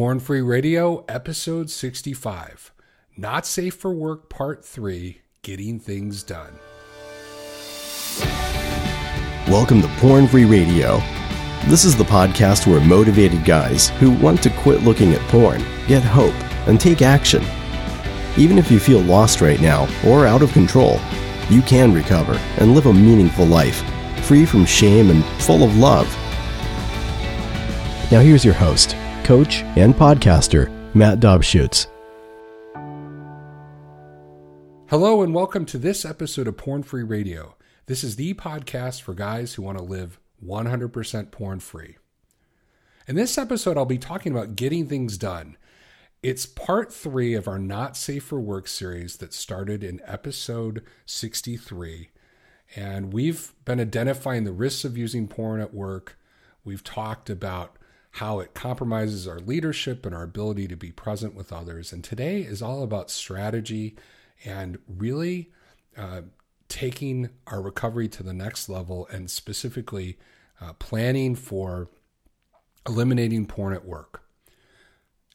Porn Free Radio, episode 65. Not Safe for Work, part 3 Getting Things Done. Welcome to Porn Free Radio. This is the podcast where motivated guys who want to quit looking at porn get hope and take action. Even if you feel lost right now or out of control, you can recover and live a meaningful life, free from shame and full of love. Now, here's your host, coach, and podcaster, Matt Dobschuetz. Hello, and welcome to this episode of Porn Free Radio. This is the podcast for guys who want to live 100% porn free. In this episode, I'll be talking about getting things done. It's part three of our Not Safe for Work series that started in episode 63. And we've been identifying the risks of using porn at work. We've talked about how it compromises our leadership and our ability to be present with others. And today is all about strategy and really uh, taking our recovery to the next level and specifically uh, planning for eliminating porn at work.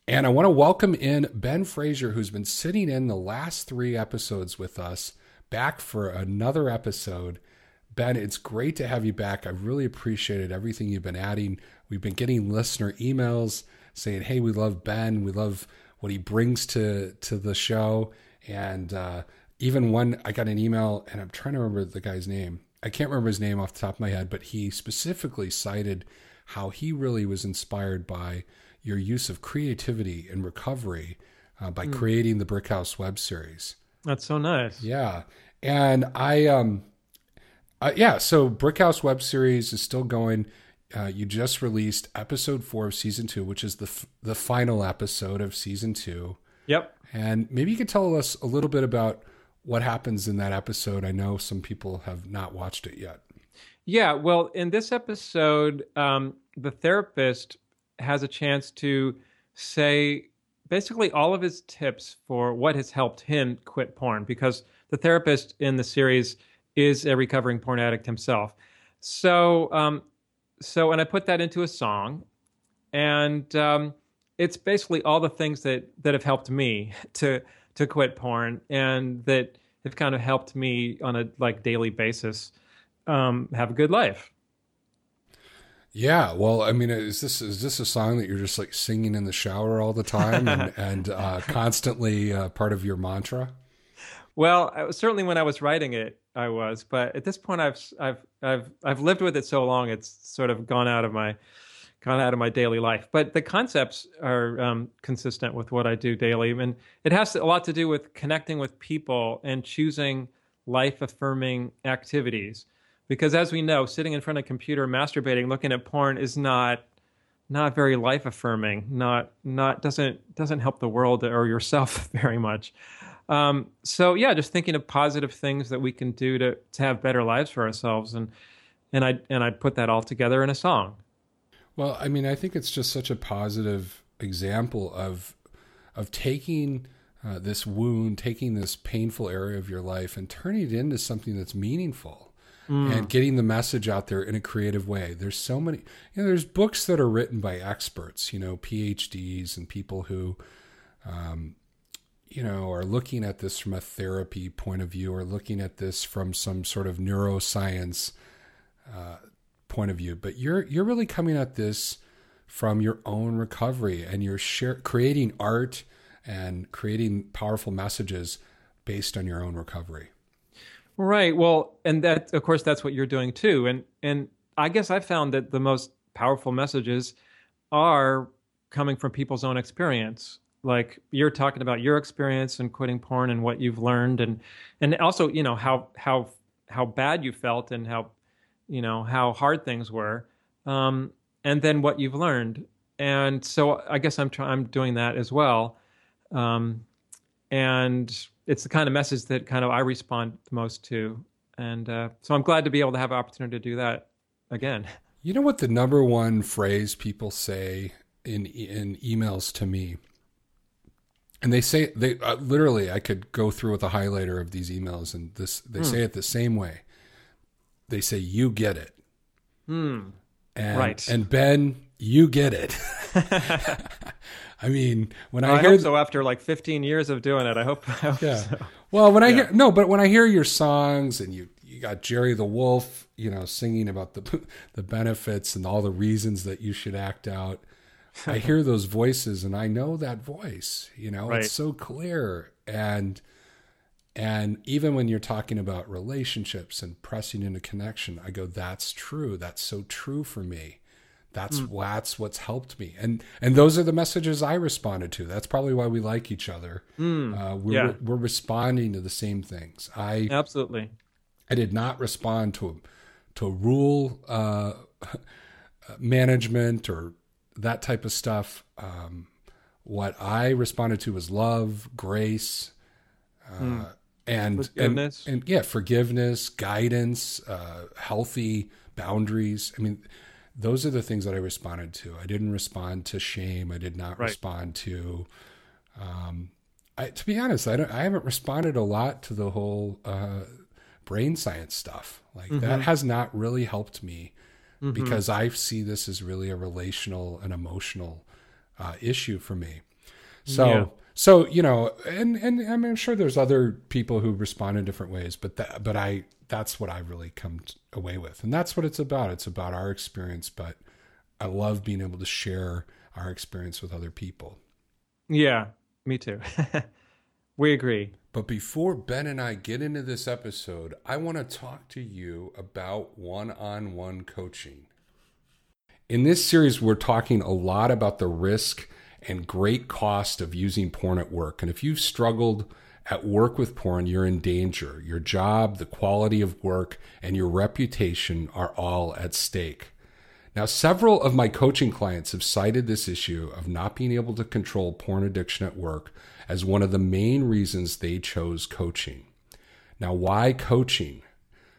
And I want to welcome in Ben Fraser, who's been sitting in the last three episodes with us, back for another episode. Ben, it's great to have you back. I've really appreciated everything you've been adding. We've been getting listener emails saying, "Hey, we love Ben. We love what he brings to to the show." And uh, even one, I got an email, and I'm trying to remember the guy's name. I can't remember his name off the top of my head, but he specifically cited how he really was inspired by your use of creativity and recovery uh, by mm. creating the Brick House web series. That's so nice. Yeah, and I um uh, yeah, so Brickhouse web series is still going. Uh, you just released episode four of season two, which is the f- the final episode of season two. Yep. And maybe you could tell us a little bit about what happens in that episode. I know some people have not watched it yet. Yeah. Well, in this episode, um, the therapist has a chance to say basically all of his tips for what has helped him quit porn because the therapist in the series is a recovering porn addict himself. So, um, so, and I put that into a song, and um, it's basically all the things that that have helped me to to quit porn, and that have kind of helped me on a like daily basis um, have a good life. Yeah, well, I mean, is this is this a song that you're just like singing in the shower all the time and, and uh, constantly uh, part of your mantra? Well, certainly when I was writing it, I was, but at this point, I've I've I've I've lived with it so long, it's sort of gone out of my gone out of my daily life. But the concepts are um, consistent with what I do daily, and it has a lot to do with connecting with people and choosing life affirming activities. Because as we know, sitting in front of a computer, masturbating, looking at porn is not not very life affirming. Not not doesn't doesn't help the world or yourself very much. Um, so yeah, just thinking of positive things that we can do to to have better lives for ourselves, and and I and I put that all together in a song. Well, I mean, I think it's just such a positive example of of taking uh, this wound, taking this painful area of your life, and turning it into something that's meaningful. Mm. And getting the message out there in a creative way. There's so many, you know, there's books that are written by experts, you know, PhDs and people who, um, you know, are looking at this from a therapy point of view or looking at this from some sort of neuroscience uh, point of view. But you're you're really coming at this from your own recovery and you're share, creating art and creating powerful messages based on your own recovery. Right. Well, and that of course that's what you're doing too. And and I guess I found that the most powerful messages are coming from people's own experience like you're talking about your experience and quitting porn and what you've learned and and also you know how how how bad you felt and how you know how hard things were um, and then what you've learned. And so i guess i'm trying i'm doing that as well um, and it's the kind of message that kind of i respond the most to. And uh, so i'm glad to be able to have an opportunity to do that again. You know what the number one phrase people say in in emails to me and they say they uh, literally i could go through with a highlighter of these emails and this they mm. say it the same way they say you get it mm. and right and ben you get it. I mean, when Well, I I hear hope so. After like 15 years of doing it, I hope. I hope Yeah. so. Well, when I hear no, but when I hear your songs and you you got Jerry the Wolf, you know, singing about the the benefits and all the reasons that you should act out, I hear those voices and I know that voice. You know, Right. it's so clear and and even when you're talking about relationships and pressing into connection, I go, that's true. That's so true for me. That's that's what's helped me, and and those are the messages I responded to. That's probably why we like each other. Uh, we're yeah. we're responding to the same things. I Absolutely. I did not respond to to rule uh, management or that type of stuff. Um, what I responded to was love, grace, uh, and, and Forgiveness. and yeah, forgiveness, guidance, uh, healthy boundaries. I mean, those are the things that I responded to. I didn't respond to shame. I did not Right. respond to. Um, I, to be honest, I don't. I haven't responded a lot to the whole uh, brain science stuff. Like Mm-hmm. that has not really helped me because I see this as really a relational and emotional uh, issue for me. So, Yeah. so you know, and and I mean, I'm sure there's other people who respond in different ways, but that, but I that's what I really come t- away with, and that's what it's about. It's about our experience, but I love being able to share our experience with other people. Yeah, me too. we agree. But before Ben and I get into this episode, I want to talk to you about one on one coaching. In this series, we're talking a lot about the risk and great cost of using porn at work. And if you've struggled at work with porn, you're in danger. Your job, the quality of work, and your reputation are all at stake. Now, several of my coaching clients have cited this issue of not being able to control porn addiction at work as one of the main reasons they chose coaching. Now, why coaching?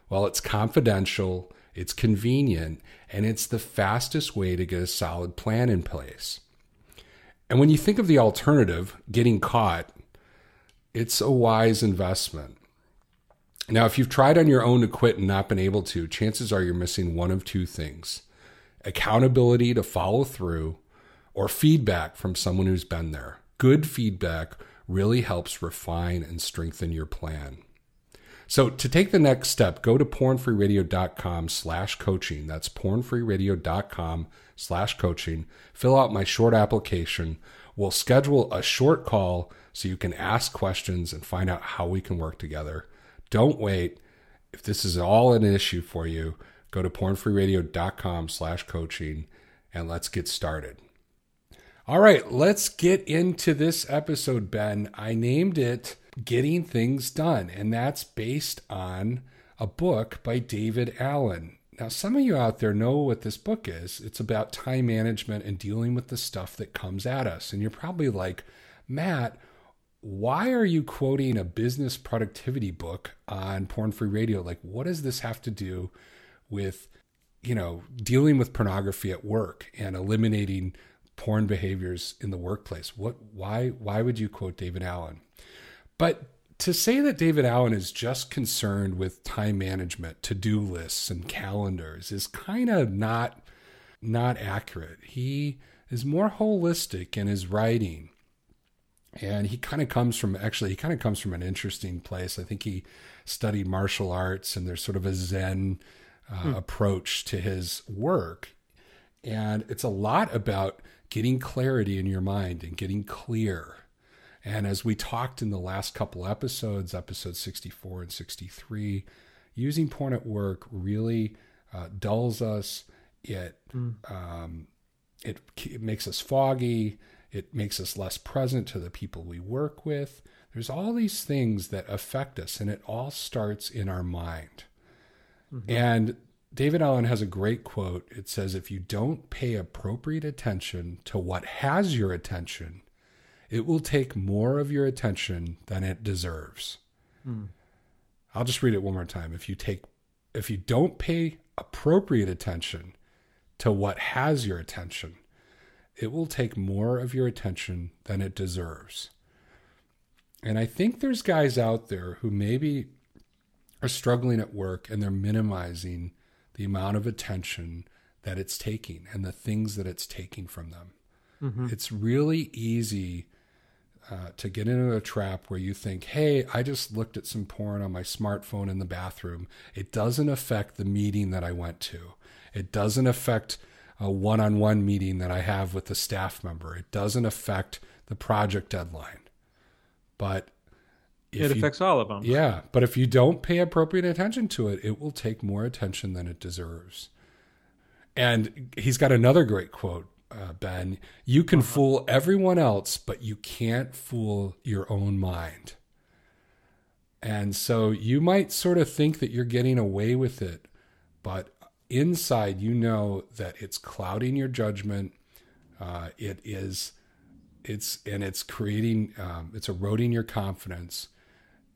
Well, it's confidential, it's convenient, and it's the fastest way to get a solid plan in place. And when you think of the alternative, getting caught, it's a wise investment. Now, if you've tried on your own to quit and not been able to, chances are you're missing one of two things accountability to follow through or feedback from someone who's been there. Good feedback really helps refine and strengthen your plan. So to take the next step, go to pornfreeradio.com slash coaching. That's pornfreeradio.com slash coaching. Fill out my short application. We'll schedule a short call so you can ask questions and find out how we can work together. Don't wait. If this is all an issue for you, go to pornfreeradio.com slash coaching and let's get started. All right, let's get into this episode, Ben. I named it Getting Things Done, and that's based on a book by David Allen. Now, some of you out there know what this book is. It's about time management and dealing with the stuff that comes at us. And you're probably like, Matt, why are you quoting a business productivity book on porn free radio? Like, what does this have to do with, you know, dealing with pornography at work and eliminating porn behaviors in the workplace? What, why, why would you quote David Allen? But to say that David Allen is just concerned with time management, to-do lists and calendars is kind of not not accurate. He is more holistic in his writing. And he kind of comes from actually he kind of comes from an interesting place. I think he studied martial arts and there's sort of a zen uh, approach to his work. And it's a lot about getting clarity in your mind and getting clear. And as we talked in the last couple episodes, episodes 64 and 63, using porn at work really uh, dulls us. It um, it, it makes us foggy. It makes us less present to the people we work with. There's all these things that affect us, and it all starts in our mind. And David Allen has a great quote. It says, If you don't pay appropriate attention to what has your attention, it will take more of your attention than it deserves. Hmm. I'll just read it one more time. If you take if you don't pay appropriate attention to what has your attention, it will take more of your attention than it deserves. And I think there's guys out there who maybe are struggling at work and they're minimizing the amount of attention that it's taking and the things that it's taking from them. Mm-hmm. It's really easy uh, to get into a trap where you think, hey, I just looked at some porn on my smartphone in the bathroom. It doesn't affect the meeting that I went to, it doesn't affect a one on one meeting that I have with a staff member, it doesn't affect the project deadline. But it affects all of them. Yeah. But if you don't pay appropriate attention to it, it will take more attention than it deserves. And he's got another great quote uh, Ben, you can uh-huh. fool everyone else, but you can't fool your own mind. And so you might sort of think that you're getting away with it, but inside you know that it's clouding your judgment. Uh, it is, it's, and it's creating, um, it's eroding your confidence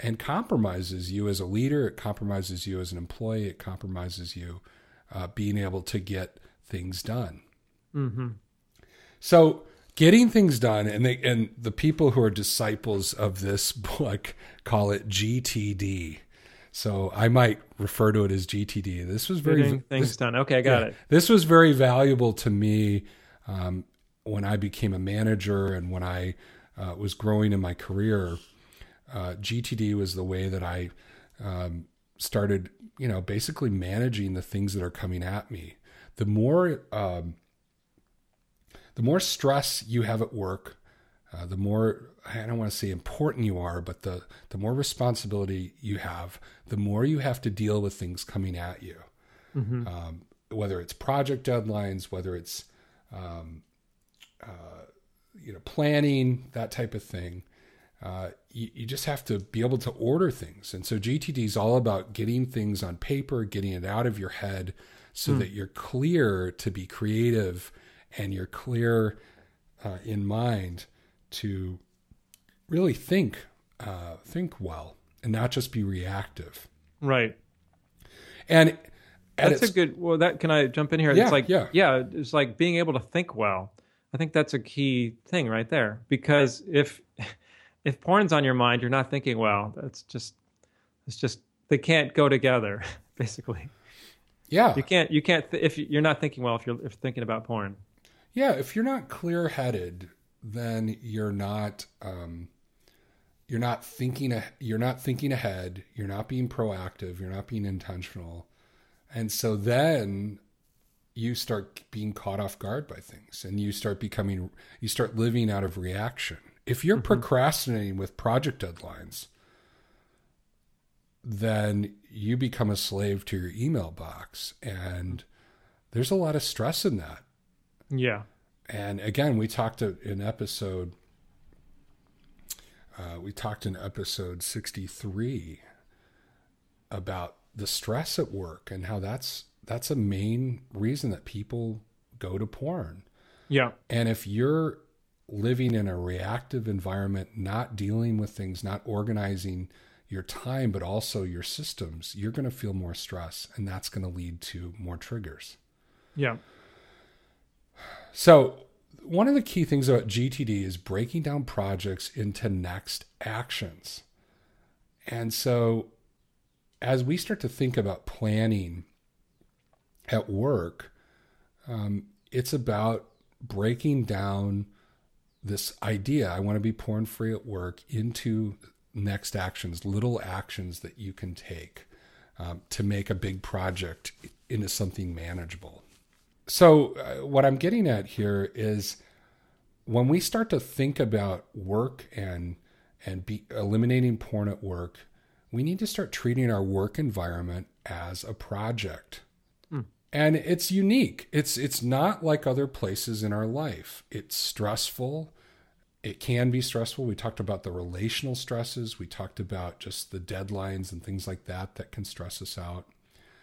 and compromises you as a leader. It compromises you as an employee. It compromises you uh, being able to get things done. Mm-hmm. So getting things done, and they, and the people who are disciples of this book call it GTD. So I might refer to it as GTD. This was very getting things this, done. Okay, I got yeah, it. This was very valuable to me um, when I became a manager and when I uh, was growing in my career. Uh, GTD was the way that I um, started, you know, basically managing the things that are coming at me. The more um, the more stress you have at work, uh, the more I don't want to say important you are, but the the more responsibility you have, the more you have to deal with things coming at you. Mm-hmm. Um, whether it's project deadlines, whether it's um, uh, you know planning, that type of thing. Uh, you, you, just have to be able to order things, and so GTD is all about getting things on paper, getting it out of your head, so mm. that you're clear to be creative and you're clear uh, in mind to really think uh, think well and not just be reactive. Right. And that's a good. Well, that can I jump in here? Yeah, it's like yeah. yeah, it's like being able to think well. I think that's a key thing right there because if if porn's on your mind, you're not thinking well. That's just it's just they can't go together basically. Yeah. You can't you can't th- if you're not thinking well if you're if thinking about porn. Yeah, if you're not clear headed, then you're not um, you're not thinking you're not thinking ahead. You're not being proactive. You're not being intentional, and so then you start being caught off guard by things, and you start becoming you start living out of reaction. If you're mm-hmm. procrastinating with project deadlines, then you become a slave to your email box, and there's a lot of stress in that yeah. And again, we talked in episode, uh, we talked in episode 63 about the stress at work and how that's that's a main reason that people go to porn. Yeah. And if you're living in a reactive environment, not dealing with things, not organizing your time, but also your systems, you're going to feel more stress and that's going to lead to more triggers. Yeah. So, one of the key things about GTD is breaking down projects into next actions. And so, as we start to think about planning at work, um, it's about breaking down this idea I want to be porn free at work into next actions, little actions that you can take um, to make a big project into something manageable so uh, what I'm getting at here is when we start to think about work and and be eliminating porn at work, we need to start treating our work environment as a project. And it's unique. It's it's not like other places in our life. It's stressful. It can be stressful. We talked about the relational stresses. We talked about just the deadlines and things like that that can stress us out.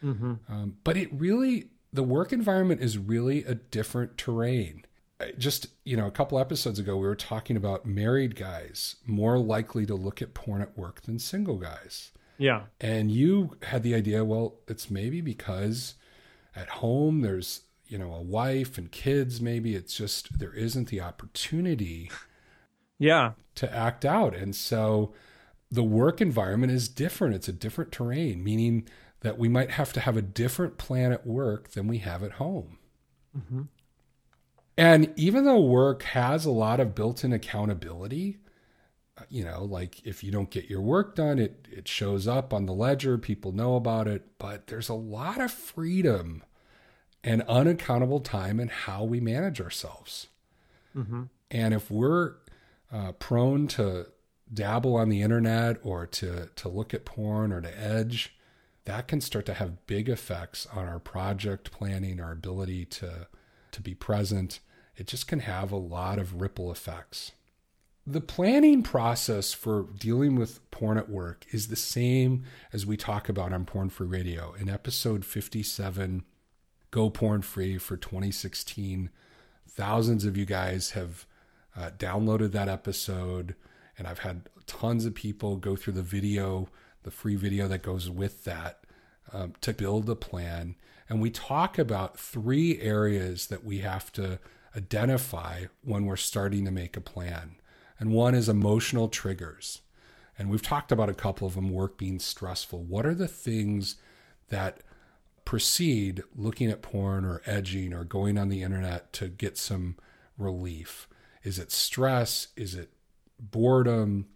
Mm-hmm. Um, but it really the work environment is really a different terrain. Just, you know, a couple episodes ago, we were talking about married guys more likely to look at porn at work than single guys. Yeah. And you had the idea, well, it's maybe because at home there's, you know, a wife and kids. Maybe it's just there isn't the opportunity. Yeah. To act out. And so the work environment is different. It's a different terrain, meaning that we might have to have a different plan at work than we have at home. Mm-hmm. And even though work has a lot of built in accountability, you know, like if you don't get your work done, it, it shows up on the ledger, people know about it, but there's a lot of freedom and unaccountable time in how we manage ourselves. Mm-hmm. And if we're uh, prone to dabble on the internet or to, to look at porn or to edge, that can start to have big effects on our project planning, our ability to, to be present. It just can have a lot of ripple effects. The planning process for dealing with porn at work is the same as we talk about on Porn Free Radio. In episode 57, Go Porn Free for 2016, thousands of you guys have uh, downloaded that episode, and I've had tons of people go through the video, the free video that goes with that, um, to build a plan. And we talk about three areas that we have to identify when we're starting to make a plan. And one is emotional triggers. And we've talked about a couple of them work being stressful. What are the things that precede looking at porn or edging or going on the internet to get some relief? Is it stress? Is it boredom?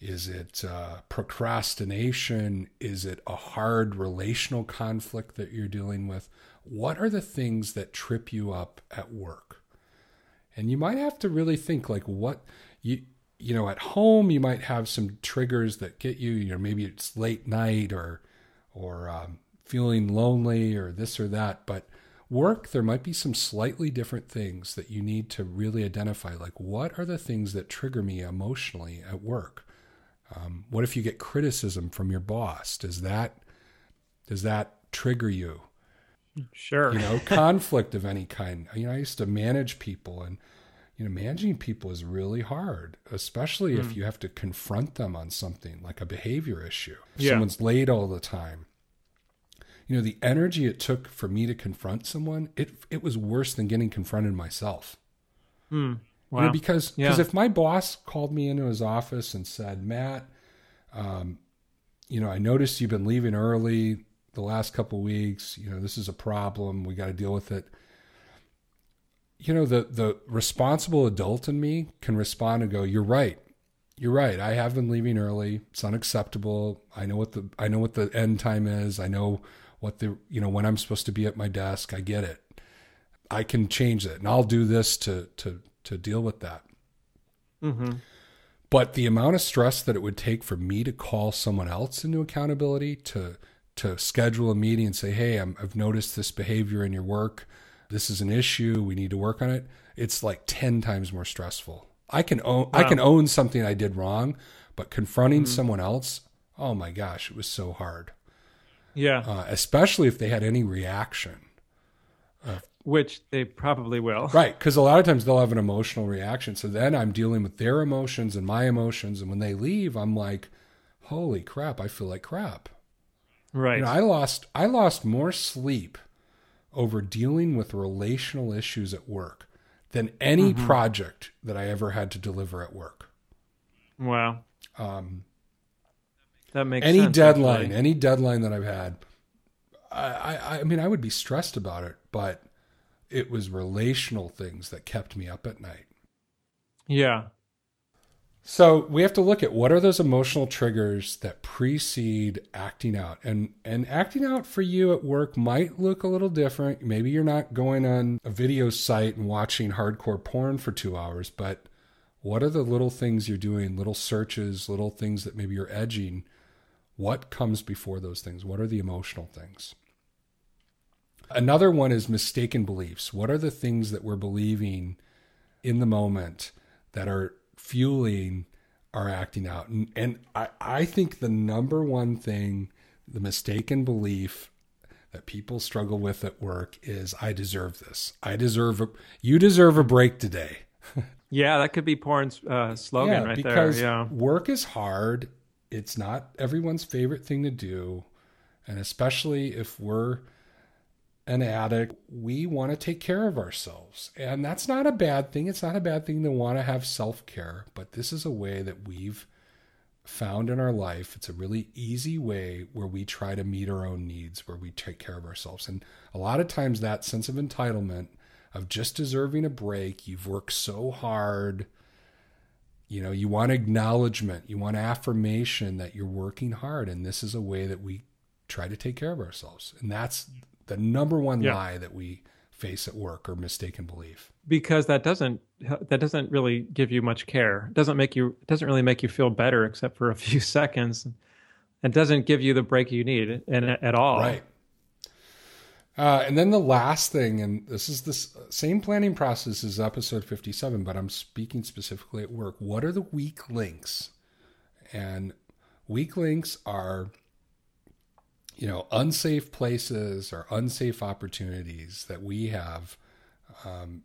Is it uh, procrastination? Is it a hard relational conflict that you're dealing with? What are the things that trip you up at work? And you might have to really think like what you you know at home you might have some triggers that get you you know maybe it's late night or or um, feeling lonely or this or that but work there might be some slightly different things that you need to really identify like what are the things that trigger me emotionally at work? Um, what if you get criticism from your boss? Does that does that trigger you? Sure. You know conflict of any kind. You know i used to manage people and you know managing people is really hard especially mm. if hmm. you have to confront them on something like a behavior issue yeah. someone's late all the time you know the energy it took for me to confront someone it it was worse than getting confronted myself mm. wow. You know, because because yeah. if my boss called me into his office and said matt um, you know i noticed you've been leaving early the last couple weeks you know this is a problem we got to deal with it you know the the responsible adult in me can respond and go you're right you're right i have been leaving early it's unacceptable i know what the i know what the end time is i know what the you know when I'm supposed to be at my desk. I get it. I can change it, and I'll do this to to to deal with that. Mm-hmm. But the amount of stress that it would take for me to call someone else into accountability to to schedule a meeting and say, "Hey, i have noticed this behavior in your work. This is an issue. We need to work on it." It's like ten times more stressful. I can own wow. I can own something I did wrong, but confronting mm-hmm. someone else, oh my gosh, it was so hard. Yeah. Uh, especially if they had any reaction. Uh, Which they probably will. Right. Because a lot of times they'll have an emotional reaction. So then I'm dealing with their emotions and my emotions. And when they leave, I'm like, holy crap, I feel like crap. Right. You know, I lost I lost more sleep over dealing with relational issues at work than any mm-hmm. project that I ever had to deliver at work. Wow. Um, that makes any sense, deadline, actually. any deadline that I've had. I, I, I mean, I would be stressed about it, but it was relational things that kept me up at night. Yeah. So we have to look at what are those emotional triggers that precede acting out, and and acting out for you at work might look a little different. Maybe you're not going on a video site and watching hardcore porn for two hours, but what are the little things you're doing, little searches, little things that maybe you're edging what comes before those things? What are the emotional things? Another one is mistaken beliefs. What are the things that we're believing in the moment that are fueling our acting out? And, and I, I think the number one thing, the mistaken belief that people struggle with at work is I deserve this. I deserve a, you deserve a break today. yeah, that could be porn's uh, slogan yeah, right because there. Yeah. Work is hard it's not everyone's favorite thing to do. And especially if we're an addict, we want to take care of ourselves. And that's not a bad thing. It's not a bad thing to want to have self care, but this is a way that we've found in our life. It's a really easy way where we try to meet our own needs, where we take care of ourselves. And a lot of times that sense of entitlement of just deserving a break. You've worked so hard. You know, you want acknowledgement, you want affirmation that you're working hard. And this is a way that we try to take care of ourselves. And that's the number one Yeah. lie that we face at work or mistaken belief. because that doesn't that doesn't really give you much care. It doesn't make you it doesn't really make you feel better except for a few seconds. It doesn't give you the break you need and at all. Right. Uh, and then the last thing, and this is the same planning process as episode 57, but I'm speaking specifically at work. What are the weak links? And weak links are, you know, unsafe places or unsafe opportunities that we have, um,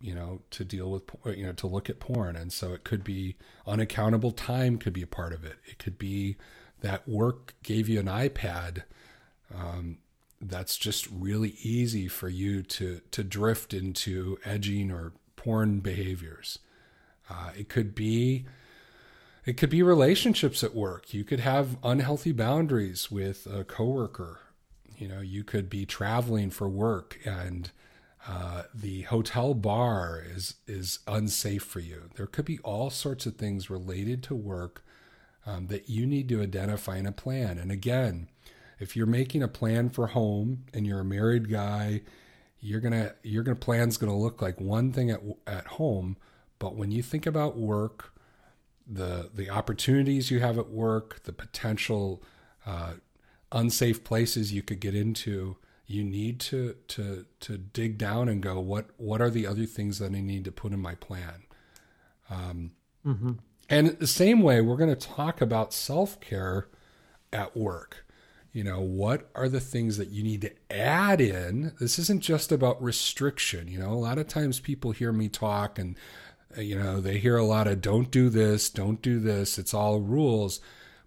you know, to deal with, you know, to look at porn. And so it could be unaccountable time could be a part of it. It could be that work gave you an iPad um, that's just really easy for you to to drift into edging or porn behaviors. Uh, it could be it could be relationships at work. You could have unhealthy boundaries with a coworker. You know, you could be traveling for work and uh, the hotel bar is is unsafe for you. There could be all sorts of things related to work um, that you need to identify in a plan. And again, if you're making a plan for home and you're a married guy, you're gonna your gonna plan's gonna look like one thing at at home. But when you think about work, the the opportunities you have at work, the potential uh, unsafe places you could get into, you need to to to dig down and go what what are the other things that I need to put in my plan. Um, And the same way, we're going to talk about self care at work. You know, what are the things that you need to add in? This isn't just about restriction. You know, a lot of times people hear me talk and, you know, they hear a lot of don't do this, don't do this. It's all rules.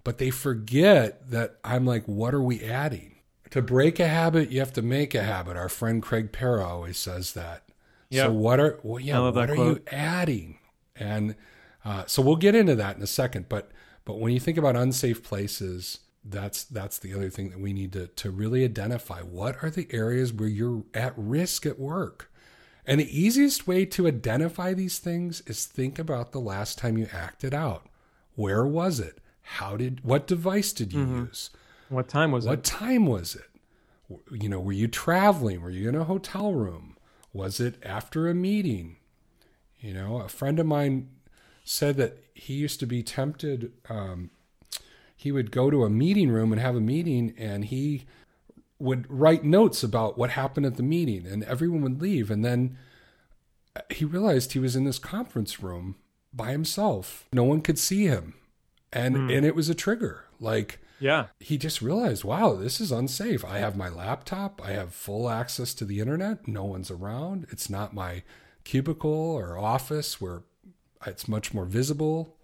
But they forget that I'm like, what are we adding? To break a habit, you have to make a habit. Our friend Craig Perra always says that. Yep. So what are well, yeah, what are you adding? And uh, so we'll get into that in a second. But but when you think about unsafe places, that's that's the other thing that we need to to really identify. What are the areas where you're at risk at work? And the easiest way to identify these things is think about the last time you acted out. Where was it? How did what device did you use? What time was What it? What time was it? You know, were you traveling? Were you in a hotel room? Was it after a meeting? You know, a friend of mine said that he used to be tempted. Um, he would go to a meeting room and have a meeting, and he would write notes about what happened at the meeting, and everyone would leave. And then he realized he was in this conference room by himself. No one could see him, and hmm. and it was a trigger. Like Yeah. he just realized, wow, this is unsafe. I have my laptop, I have full access to the internet, no one's around. It's not my cubicle or office where it's much more visible,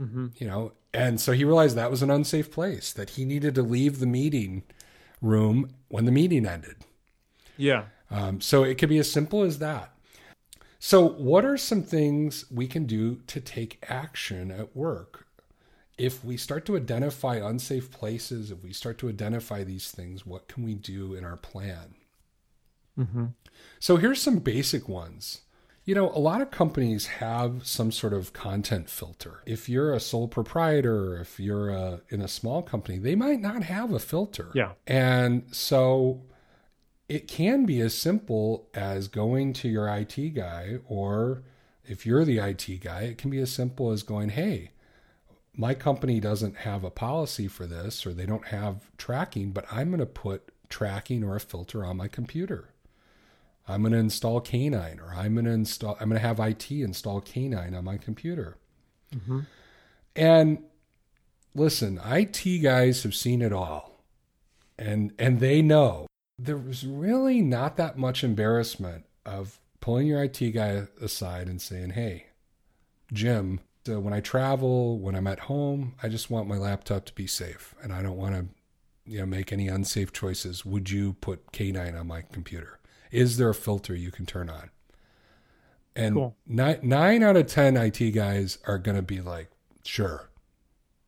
mm-hmm. you know. And so he realized that was an unsafe place, that he needed to leave the meeting room when the meeting ended. Yeah. Um, so it could be as simple as that. So, what are some things we can do to take action at work? If we start to identify unsafe places, if we start to identify these things, what can we do in our plan? So, here's some basic ones. You know, a lot of companies have some sort of content filter. If you're a sole proprietor, if you're a, in a small company, they might not have a filter. Yeah. And so it can be as simple as going to your IT guy, or if you're the IT guy, it can be as simple as going, hey, my company doesn't have a policy for this, or they don't have tracking, but I'm going to put tracking or a filter on my computer. I'm going to install K9, or I'm going to install, I'm going to have IT install K9 on my computer. Mm-hmm. And listen, IT guys have seen it all, and and they know there was really not that much embarrassment of pulling your IT guy aside and saying, "Hey, Jim, so when I travel, when I'm at home, I just want my laptop to be safe, and I don't want to, you know, make any unsafe choices. Would you put K9 on my computer? Is there a filter you can turn on?" And Cool. nine, nine out of ten IT guys are going to be like, "Sure."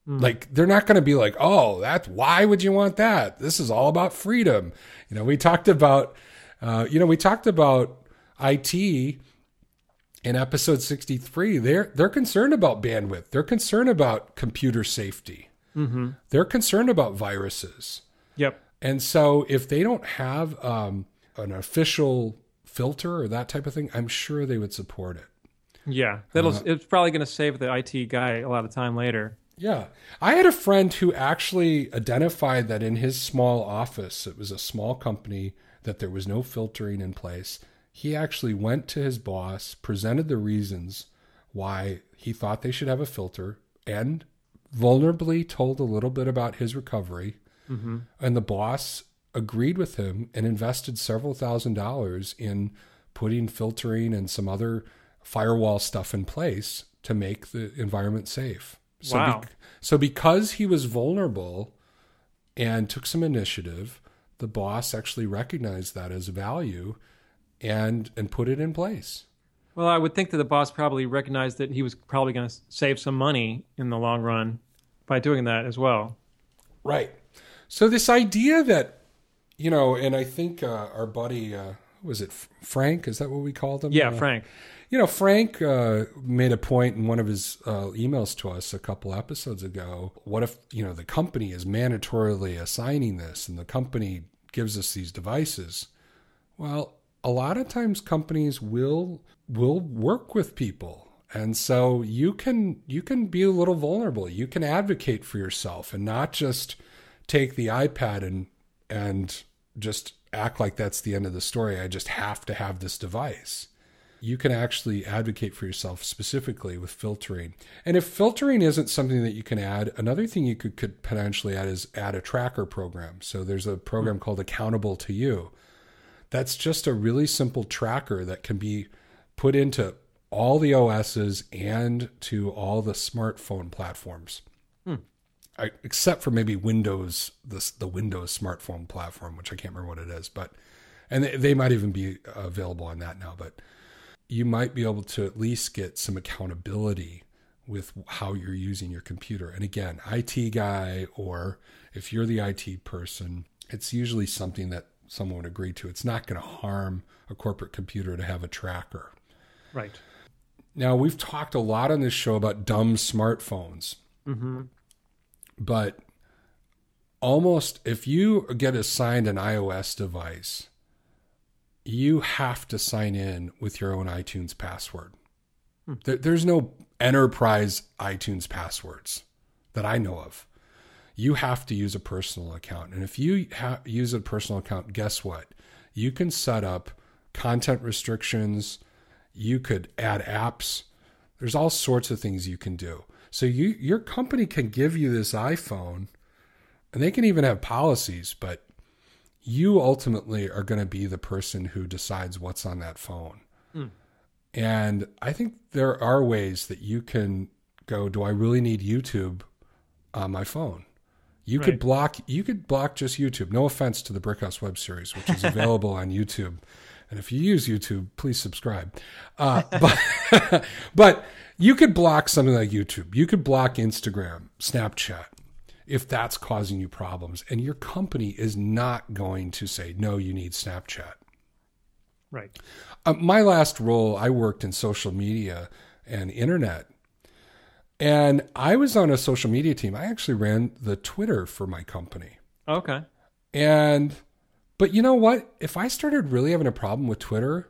Like they're not going to be like, "Oh, that's why would you want that? This is all about freedom." You know, we talked about, uh, you know, we talked about IT in episode 63, they're they're concerned about bandwidth. They're concerned about computer safety. Mm-hmm. They're concerned about viruses. Yep. And so if they don't have um, an official filter or that type of thing, I'm sure they would support it. Yeah, that'll. Uh, it's probably going to save the IT guy a lot of time later. Yeah. I had a friend who actually identified that in his small office, it was a small company, that there was no filtering in place. He actually went to his boss, presented the reasons why he thought they should have a filter, and vulnerably told a little bit about his recovery. Mm-hmm. And the boss agreed with him and invested several thousand dollars in putting filtering and some other firewall stuff in place to make the environment safe. So, Wow. so because he was vulnerable and took some initiative, the boss actually recognized that as a value and and put it in place. Well, I would think that the boss probably recognized that he was probably going to save some money in the long run by doing that as well. Right. So this idea that you know, and I think uh, our buddy uh, was it Frank? Is that what we called him? Yeah, Uh, Frank. You know, Frank uh, made a point in one of his uh, emails to us a couple episodes ago. What if, you know, the company is mandatorily assigning this and the company gives us these devices? Well, a lot of times companies will will work with people. And so you can you can be a little vulnerable. You can advocate for yourself and not just take the iPad and and just act like that's the end of the story. I just have to have this device you can actually advocate for yourself specifically with filtering. And if filtering isn't something that you can add, another thing you could, could potentially add is add a tracker program. So there's a program hmm. called Accountable2You. That's just a really simple tracker that can be put into all the OSs and to all the smartphone platforms. Hmm. I, except for maybe Windows, the, the Windows smartphone platform, which I can't remember what it is, but and they, they might even be available on that now. But you might be able to at least get some accountability with how you're using your computer. And again, IT guy, or if you're the IT person, it's usually something that someone would agree to. It's not going to harm a corporate computer to have a tracker. Right. Now, we've talked a lot on this show about dumb smartphones, Mm-hmm. But almost if you get assigned an iOS device, you have to sign in with your own iTunes password. Hmm. There, there's no enterprise iTunes passwords that I know of. You have to use a personal account. And if you ha- use a personal account, guess what? You can set up content restrictions. You could add apps. There's all sorts of things you can do. So you your company can give you this iPhone and they can even have policies, but you ultimately are going to be the person who decides what's on that phone. And I think there are ways that you can go, do I really need YouTube on my phone? You could block you could block just YouTube. No offense to the Brickhouse web series, which is available on YouTube. And if you use YouTube, please subscribe. Uh, but but you could block something like YouTube. You could block Instagram, Snapchat, if that's causing you problems. And your company is not going to say, no, you need Snapchat. Right. Uh, my last role, I worked in social media and internet. And I was on a social media team. I actually ran the Twitter for my company. Okay. And, but you know what? If I started really having a problem with Twitter,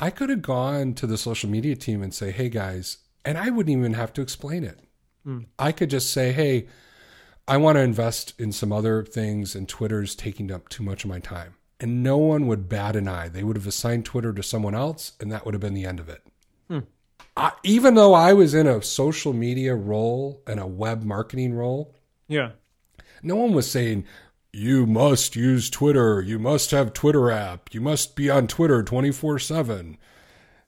I could have gone to the social media team and say, hey guys, and I wouldn't even have to explain it. Hmm. I could just say, hey, I want to invest in some other things, and Twitter's taking up too much of my time. And no one would bat an eye. They would have assigned Twitter to someone else, and that would have been the end of it. Hmm. I, even though I was in a social media role and a web marketing role, Yeah. no one was saying, you must use Twitter. You must have Twitter app. You must be on Twitter 24 7.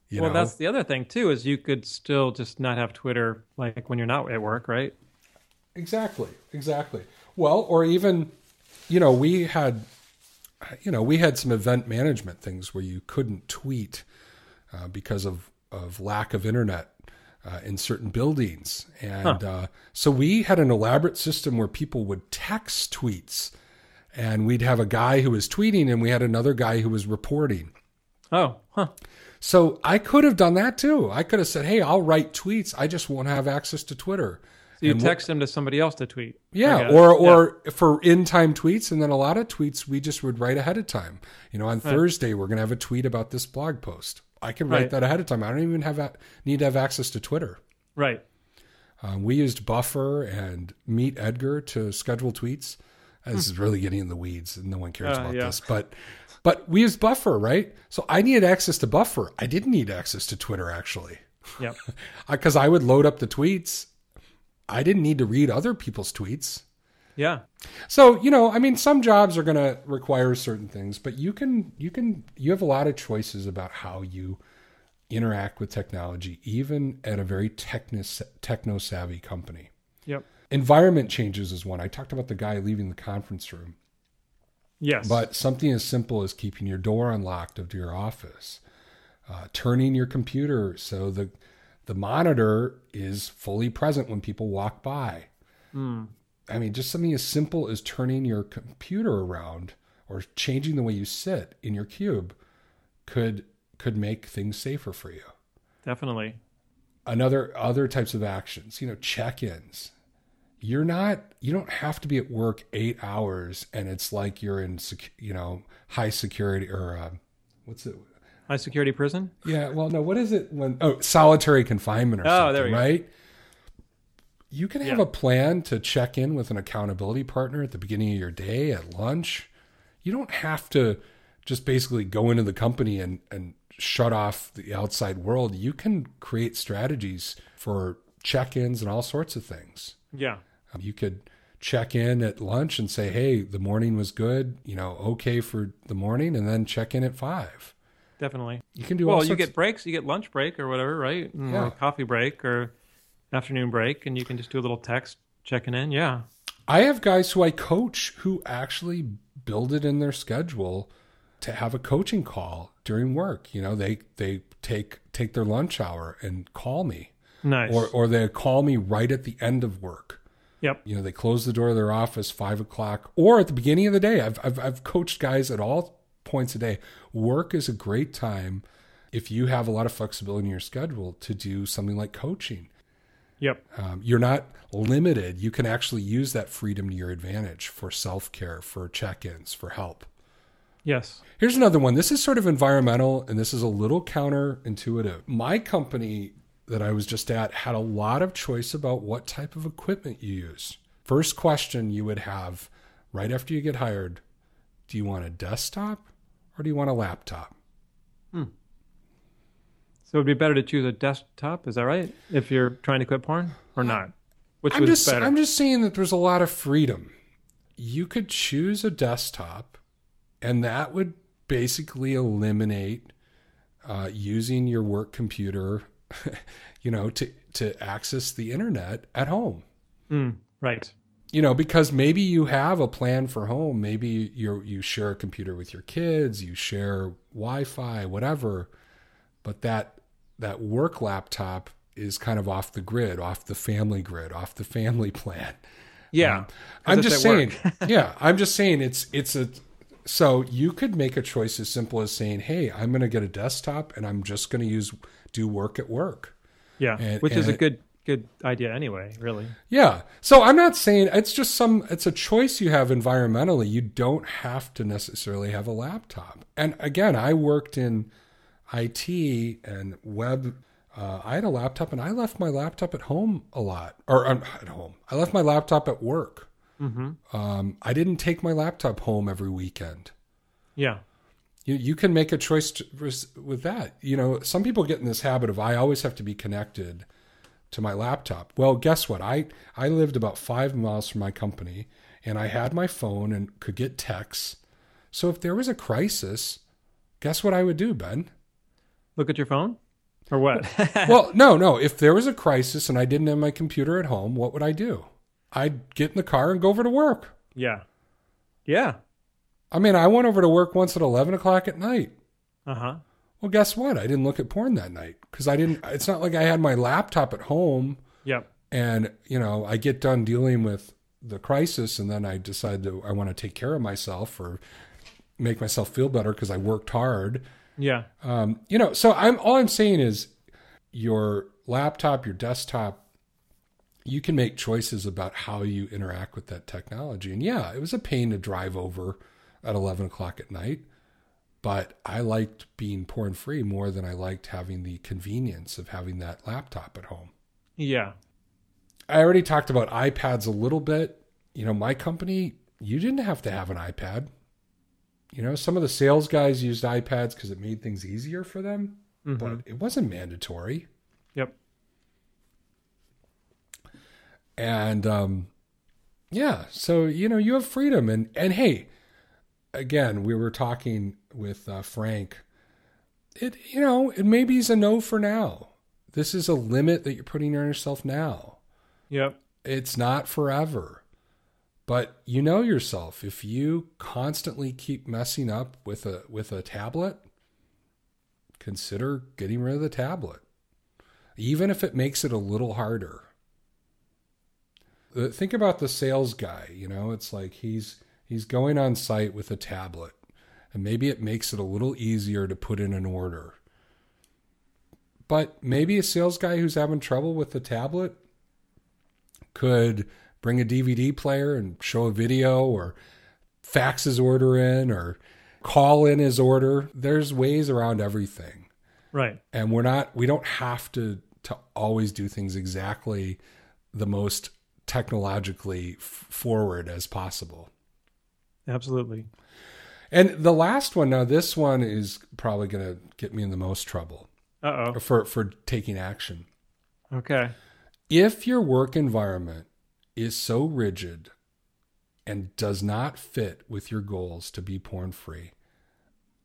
You well, know, that's the other thing too is you could still just not have Twitter like when you're not at work, right? exactly, exactly. Well, or even, you know, we had, you know, we had some event management things where you couldn't tweet uh, because of, of lack of internet uh, in certain buildings. And uh, so we had an elaborate system where people would text tweets and we'd have a guy who was tweeting and we had another guy who was reporting. Oh, huh. So I could have done that too. I could have said, "Hey, I'll write tweets. I just won't have access to Twitter." So you And text them to somebody else to tweet. Yeah, guess. or Yeah. or for in time tweets, and then a lot of tweets we just would write ahead of time. You know, on Thursday we're going to have a tweet about this blog post. I can write Right. that ahead of time. I don't even have a, need to have access to Twitter. right. Um, we used Buffer and MeetEdgar to schedule tweets. This is really getting in the weeds, and no one cares Uh, about yeah. this. But but we used Buffer, right? So I needed access to Buffer. I didn't need access to Twitter actually, Yep. because I would load up the tweets. I didn't need to read other people's tweets. Yeah. So you know, I mean, some jobs are going to require certain things, but you can you can you have a lot of choices about how you interact with technology, even at a very techno techno savvy company. Yep. Environment changes is one. I talked about the guy leaving the conference room, Yes. but something as simple as keeping your door unlocked of your office, uh, turning your computer so the the monitor is fully present when people walk by. I mean, just something as simple as turning your computer around or changing the way you sit in your cube could could make things safer for you. definitely. Another other types of actions, you know, check-ins. You're not you don't have to be at work 8 hours and it's like you're in sec, you know, high security or uh, what's it High security prison. yeah, well, no. What is it when? Oh, solitary confinement or Oh, something, there we go. right? You can have Yeah. a plan to check in with an accountability partner at the beginning of your day at lunch. You don't have to just basically go into the company and and shut off the outside world. You can create strategies for check-ins and all sorts of things. Yeah. Um, You could check in at lunch and say, "Hey, the morning was good. You know, okay for the morning," and then check in at five. Definitely. You can do all Well, you get breaks. You get lunch break or whatever, right? Mm, Yeah. Coffee break or afternoon break, and you can just do a little text checking in. Yeah. I have guys who I coach who actually build it in their schedule to have a coaching call during work. You know, they they take take their lunch hour and call me, Nice. or or they call me right at the end of work. yep. You know, they close the door of their office five o'clock, or at the beginning of the day. I've I've, I've coached guys at all points a day. Work is a great time if you have a lot of flexibility in your schedule to do something like coaching. Yep. Um, you're not limited. You can actually use that freedom to your advantage for self care, for check ins, for help. Yes. Here's another one. This is sort of environmental and this is a little counterintuitive. My company that I was just at had a lot of choice about what type of equipment you use. First question you would have right after you get hired do you want a desktop or do you want a laptop? Hmm. So it'd be better to choose a desktop. Is that right? If you're trying to quit porn or not? Which I'm was just better? I'm just saying that there's a lot of freedom. You could choose a desktop, and that would basically eliminate uh, using your work computer, you know, to to access the internet at home. Mm, right. You know, because maybe you have a plan for home. Maybe you you share a computer with your kids, you share Wi-Fi, whatever. But that that work laptop is kind of off the grid, off the family grid, off the family plan. Yeah. 'Cause I'm just saying. yeah, I'm just saying it's it's a so you could make a choice as simple as saying, "Hey, I'm going to get a desktop and I'm just going to use do work at work." yeah. and- Which is a good good idea anyway. Really. Yeah. So I'm not saying it's just some it's a choice you have environmentally. You don't have to necessarily have a laptop. And again, I worked in IT and web uh, I had a laptop and I left my laptop at home a lot or um, at home. I left my laptop at work. Mm-hmm. Um, I didn't take my laptop home every weekend. Yeah. You, you can make a choice to, with that. You know, some people get in this habit of I always have to be connected to my laptop. Well, guess what? I I lived about five miles from my company, and I had my phone and could get texts. So if there was a crisis, guess what I would do, Ben? Look at your phone, or what? well, no, no. If there was a crisis and I didn't have my computer at home, what would I do? I'd get in the car and go over to work. yeah. Yeah. I mean, I went over to work once at eleven o'clock at night. Uh huh. Well, guess what? I didn't look at porn that night because I didn't. It's not like I had my laptop at home Yep. and you know I get done dealing with the crisis and then I decide to I want to take care of myself or make myself feel better because I worked hard Yeah. Um, you know, so I'm all I'm saying is your laptop, your desktop, you can make choices about how you interact with that technology. And yeah, it was a pain to drive over at 11 o'clock at night, but I liked being porn free more than I liked having the convenience of having that laptop at home. Yeah. I already talked about iPads a little bit. You know, my company, you didn't have to have an iPad. You know, some of the sales guys used iPads because it made things easier for them, Mhm. but it wasn't mandatory. Yep. And um, yeah, so you know, you have freedom, and and hey, again, we were talking with uh, Frank. It you know, it maybe is a no for now. This is a limit that you're putting on yourself now. Yep. it's not forever. But you know yourself. If you constantly keep messing up with a with a tablet, consider getting rid of the tablet. Even if it makes it a little harder. Think about the sales guy, you know, it's like he's he's going on site with a tablet and maybe it makes it a little easier to put in an order. But maybe a sales guy who's having trouble with the tablet could bring a DVD player and show a video or fax his order in or call in his order. There's ways around everything. Right. And we're not we don't have to to always do things exactly the most technologically f- forward as possible. Absolutely. And the last one now this one is probably going to get me in the most trouble Uh for for taking action. Okay. if your work environment is so rigid and does not fit with your goals to be porn free,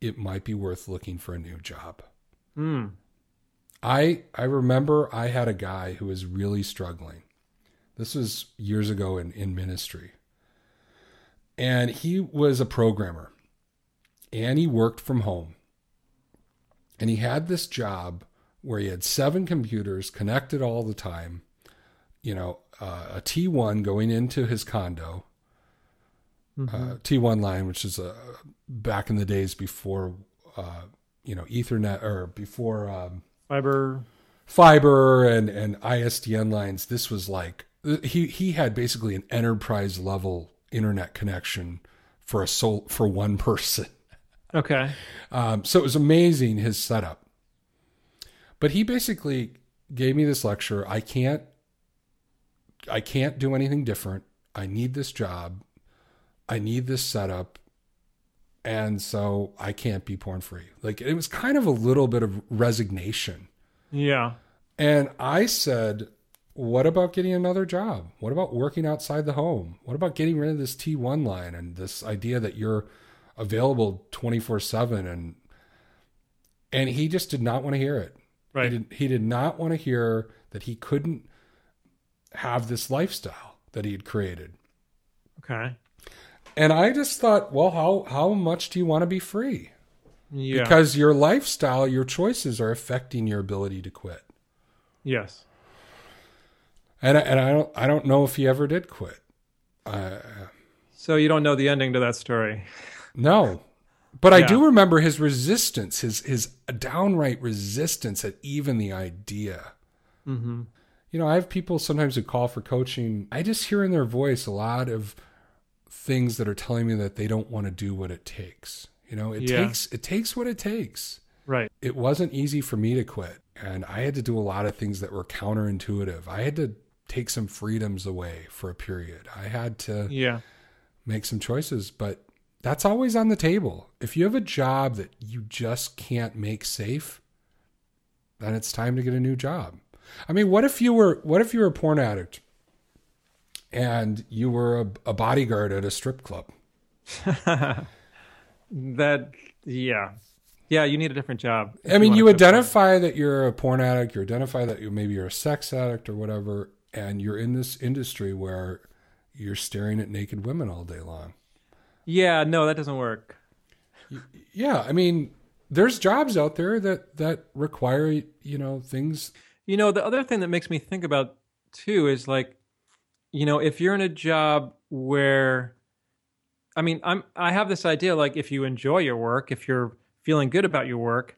it might be worth looking for a new job. Hmm. I I remember I had a guy who was really struggling. This was years ago in, in ministry. And he was a programmer. And he worked from home. And he had this job where he had seven computers connected all the time. You know, uh, a T1 going into his condo, uh, T1 line, which is a back in the days before, uh, you know, Ethernet or before um, Fiber. fiber and and ISDN lines. This was like he he had basically an enterprise level internet connection for a soul for one person. Okay. Um, so it was amazing his setup. But he basically gave me this lecture. I can't I can't do anything different. I need this job. I need this setup. And so I can't be porn free. Like it was kind of a little bit of resignation. Yeah. And I said, What about getting another job? What about working outside the home? What about getting rid of this T1 line and this idea that you're available 24 7? And and he just did not want to hear it. Right. He did, he did not want to hear that he couldn't have this lifestyle that he had created. Okay. And I just thought, well, how how much do you want to be free? Yeah. Because your lifestyle, your choices are affecting your ability to quit. yes. And I, and I don't I don't know if he ever did quit. Uh, So you don't know the ending to that story. no, but I do remember his resistance, his his downright resistance at even the idea. Mm-hmm. You know, I have people sometimes who call for coaching. I just hear in their voice a lot of things that are telling me that they don't want to do what it takes. You know, it Yeah. takes it takes what it takes. Right. It wasn't easy for me to quit, and I had to do a lot of things that were counterintuitive. I had to take some freedoms away for a period. I had to Yeah. make some choices, but that's always on the table. If you have a job that you just can't make safe, then it's time to get a new job. I mean, what if you were what if you were a porn addict and you were a, a bodyguard at a strip club? That. Yeah. Yeah. You need a different job. I mean, wanna you identify that you're a porn addict, you identify that you maybe you're a sex addict or whatever, and you're in this industry where you're staring at naked women all day long. Yeah. No, that doesn't work. Yeah, I mean, there's jobs out there that that require you know things. You know, the other thing that makes me think about too is like, you know, if you're in a job where, I mean, I'm I have this idea like if you enjoy your work, if you're feeling good about your work,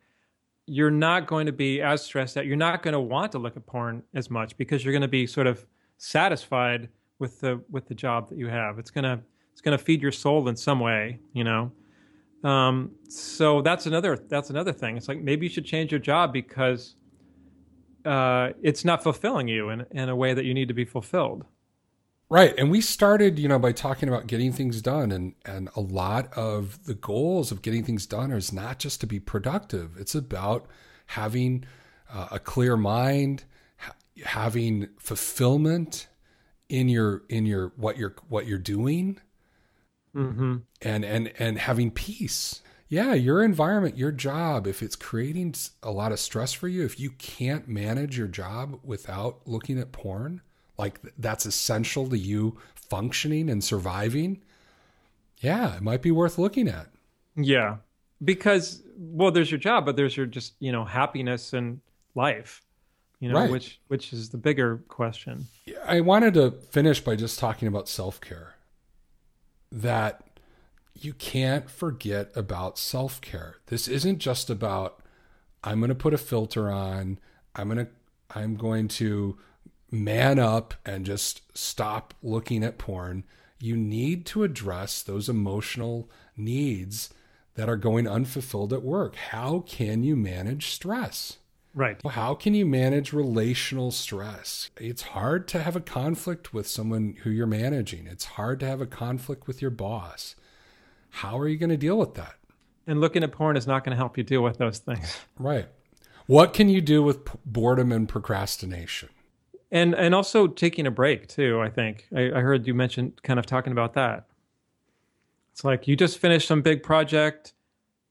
you're not going to be as stressed out. You're not going to want to look at porn as much because you're going to be sort of satisfied with the with the job that you have. It's gonna it's gonna feed your soul in some way, you know. Um, so that's another that's another thing. It's like maybe you should change your job because uh, it's not fulfilling you in in a way that you need to be fulfilled. Right. And we started, you know, by talking about getting things done and and a lot of the goals of getting things done is not just to be productive. It's about having uh, a clear mind, ha- having fulfillment in your in your what you're what you're doing. Mm-hmm. And and and having peace. Yeah, your environment, your job, if it's creating a lot of stress for you, if you can't manage your job without looking at porn, like that's essential to you functioning and surviving, yeah, it might be worth looking at. Yeah. Because well, there's your job, but there's your just, you know, happiness and life. You know, Right. which which is the bigger question. I wanted to finish by just talking about self care. That you can't forget about self care. This isn't just about I'm going to put a filter on. I'm going to I'm going to man up and just stop looking at porn. You need to address those emotional needs that are going unfulfilled at work. How can you manage stress? Right. Well, how can you manage relational stress? It's hard to have a conflict with someone who you're managing. It's hard to have a conflict with your boss. How are you going to deal with that? And looking at porn is not going to help you deal with those things. Right. What can you do with boredom and procrastination? And and also taking a break too. I think I, I heard you mention kind of talking about that. It's like you just finished some big project,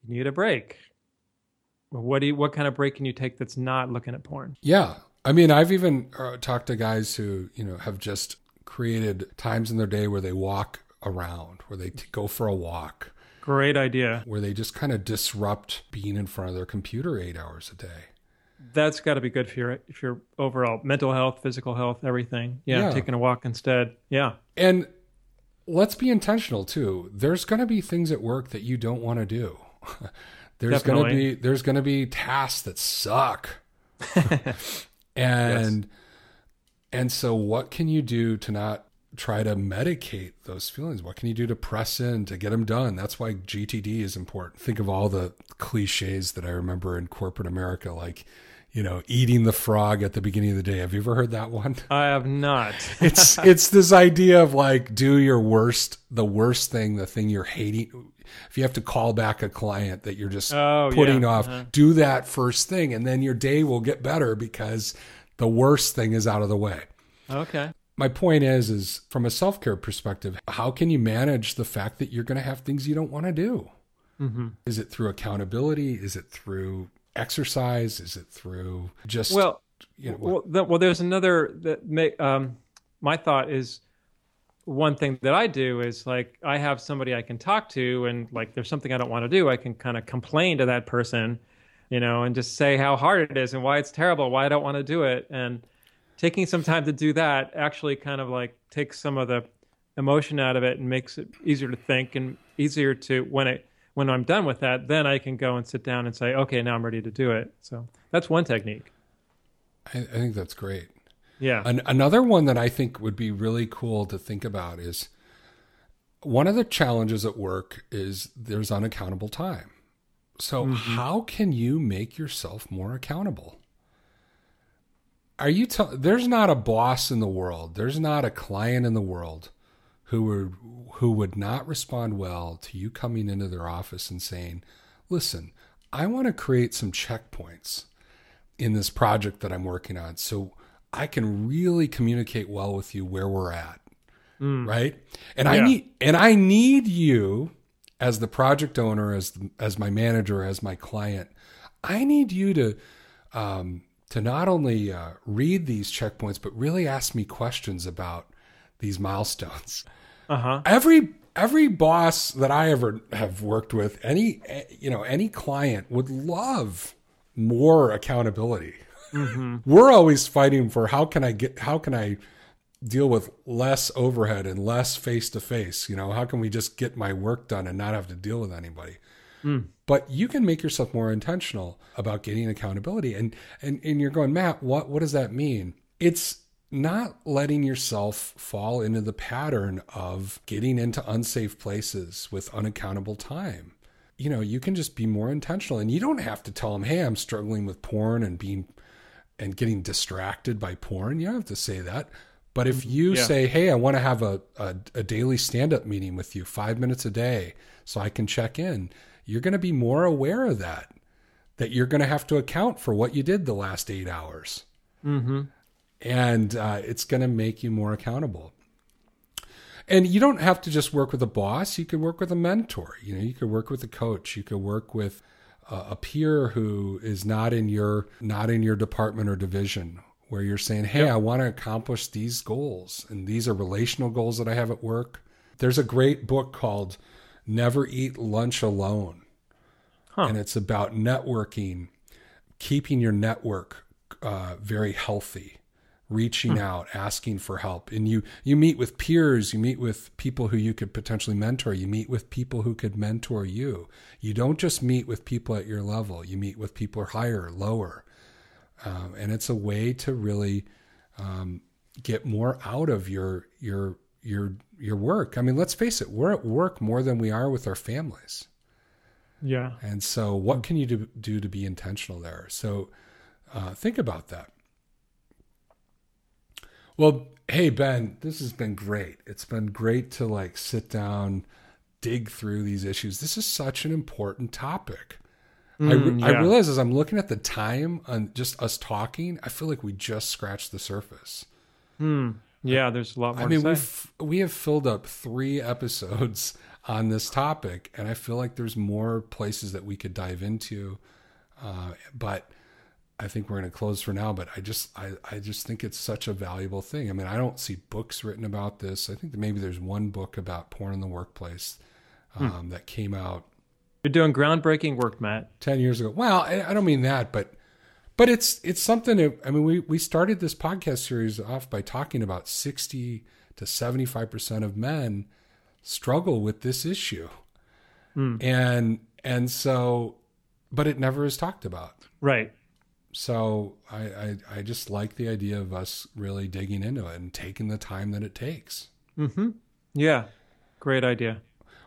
you need a break. Well, what do you, what kind of break can you take that's not looking at porn? Yeah. I mean, I've even uh, talked to guys who, you know, have just created times in their day where they walk around, where they t- go for a walk, Great idea. where they just kind of disrupt being in front of their computer eight hours a day. That's got to be good for your for your overall mental health, physical health, everything. Yeah, Yeah. taking a walk instead. Yeah. And let's be intentional too. There's going to be things at work that you don't want to do. there's going to be there's going to be tasks that suck. and and so what can you do to not try to medicate those feelings? What can you do to press in to get them done? That's why GTD is important. Think of all the clichés that I remember in corporate America like you know, eating the frog at the beginning of the day. Have you ever heard that one? I have not. it's it's this idea of like do your worst the worst thing the thing you're hating if you have to call back a client that you're just Oh, putting yeah. off Uh-huh. do that first thing and then your day will get better because the worst thing is out of the way okay. my point is is from a self-care perspective how can you manage the fact that you're going to have things you don't want to do hmm is it through accountability is it through exercise? Is it through just Well, you know, well, th- well, there's another that may, um, my thought is one thing that I do is like I have somebody I can talk to, and like there's something I don't want to do, I can kind of complain to that person, you know, and just say how hard it is and why it's terrible, why I don't want to do it, and taking some time to do that actually kind of like takes some of the emotion out of it and makes it easier to think and easier to when it when I'm done with that, then I can go and sit down and say, okay, now I'm ready to do it. So that's one technique. I, I think that's great Yeah. An, another one that I think would be really cool to think about is one of the challenges at work is there's unaccountable time. So, mm-hmm. how can you make yourself more accountable? Are you tell there's not a boss in the world, there's not a client in the world who would who would not respond well to you coming into their office and saying, "Listen, I want to create some checkpoints in this project that I'm working on so I can really communicate well with you where we're at." Right? And I need and I need you as the project owner as as my manager as my client. I need you to um to not only uh, read these checkpoints but really ask me questions about these milestones Uh huh. every every boss that I ever have worked with, any eh, you know, any client would love more accountability. We're always fighting for how can I get how can I deal with less overhead and less face to face, you know, how can we just get my work done and not have to deal with anybody? but you can make yourself more intentional about getting accountability. And and and you're going, Matt, what what does that mean? It's not letting yourself fall into the pattern of getting into unsafe places with unaccountable time. You know, you can just be more intentional and you don't have to tell them, "Hey, I'm struggling with porn and being and getting distracted by porn." You don't have to say that. But if you Yeah. say, "Hey, I want to have a, a, a daily stand-up meeting with you, five minutes a day, so I can check in," you're going to be more aware of that. That you're going to have to account for what you did the last eight hours, Mm-hmm. And uh, it's going to make you more accountable. And you don't have to just work with a boss. You could work with a mentor. You know, you could work with a coach. You could work with a, a peer who is not in your not in your department or division where you're saying, "Hey, I want to accomplish these goals, and these are relational goals that I have at work." There's a great book called "Never Eat Lunch Alone," Huh. and it's about networking, keeping your network uh, very healthy, reaching out, asking for help, and you you meet with peers, you meet with people who you could potentially mentor, you meet with people who could mentor you. You don't just meet with people at your level; you meet with people higher, lower, um, and it's a way to really um, get more out of your your your your work. I mean, let's face it, we're at work more than we are with our families. Yeah. And so, what can you do, do to be intentional there? So, uh, think about that. Well, hey, Ben, this has been great. It's been great to like sit down, dig through these issues. This is such an important topic. I, re- Mm, I realize as I'm looking at the time on just us talking, I feel like we just scratched the surface. Hmm. Yeah, there's a lot more I mean, we've we have filled up three episodes on this topic, and I feel like there's more places that we could dive into. Uh, but I think we're going to close for now. But I just I, I just think it's such a valuable thing. I mean, I don't see books written about this. I think that maybe there's one book about porn in the workplace um, that came out You're doing groundbreaking work, Matt. 10 years ago. Well, I, I don't mean that, but but it's it's something that, I mean we we started this podcast series off by talking about 60 to 75% of men struggle with this issue. And and so but it never is talked about. Right. So I, I I just like the idea of us really digging into it and taking the time that it takes. Mm-hmm. Yeah. Great idea.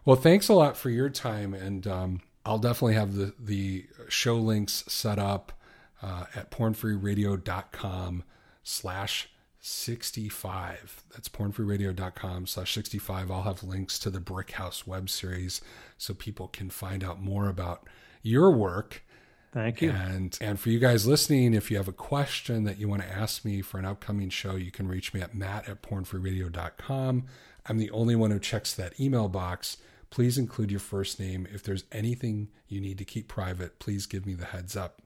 Well, thanks a lot for your time, and um, I'll definitely have the the show links set up uh, at pornfreeradio.com slash 65. That's pornfreeradio.com slash 65. I'll have links to the Brick House web series so people can find out more about your work. Thank you. And and for you guys listening, if you have a question that you want to ask me for an upcoming show, you can reach me at matt at pornfreeradio.com. I'm the only one who checks that email box. Please include your first name. If there's anything you need to keep private, please give me the heads up.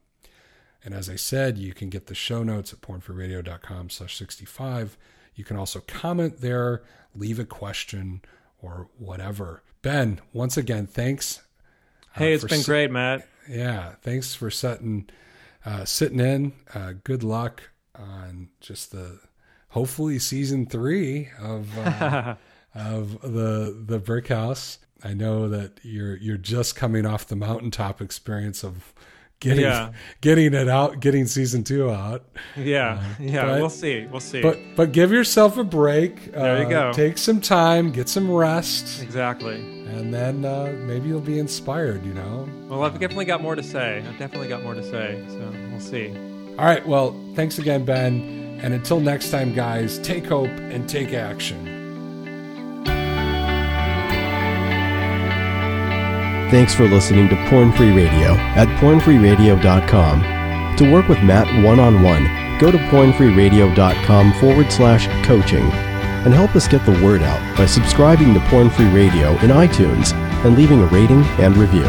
And as I said, you can get the show notes at pornfreeradio.com slash 65. You can also comment there, leave a question or whatever. Ben, once again, thanks. uh, Hey, it's for been great, Matt. Yeah, thanks for setting, uh, sitting in. Uh, good luck on just the hopefully season three of uh, of the the brick house. I know that you're you're just coming off the mountaintop experience of getting Yeah. getting it out, getting season two out. Yeah. yeah. but- we'll see. We'll see. But but give yourself a break. There you Uh, go. Take some time, get some rest, exactly. and then uh, maybe you'll be inspired. You know. Well, I've definitely got more to say. I've definitely got more to say. So we'll see. All right. Well, thanks again, Ben. And until next time, guys, take hope and take action. Thanks for listening to Porn Free Radio at pornfreeradio.com. To work with Matt one on one, go to pornfreeradio.com forward slash coaching and help us get the word out by subscribing to Porn Free Radio in iTunes and leaving a rating and review.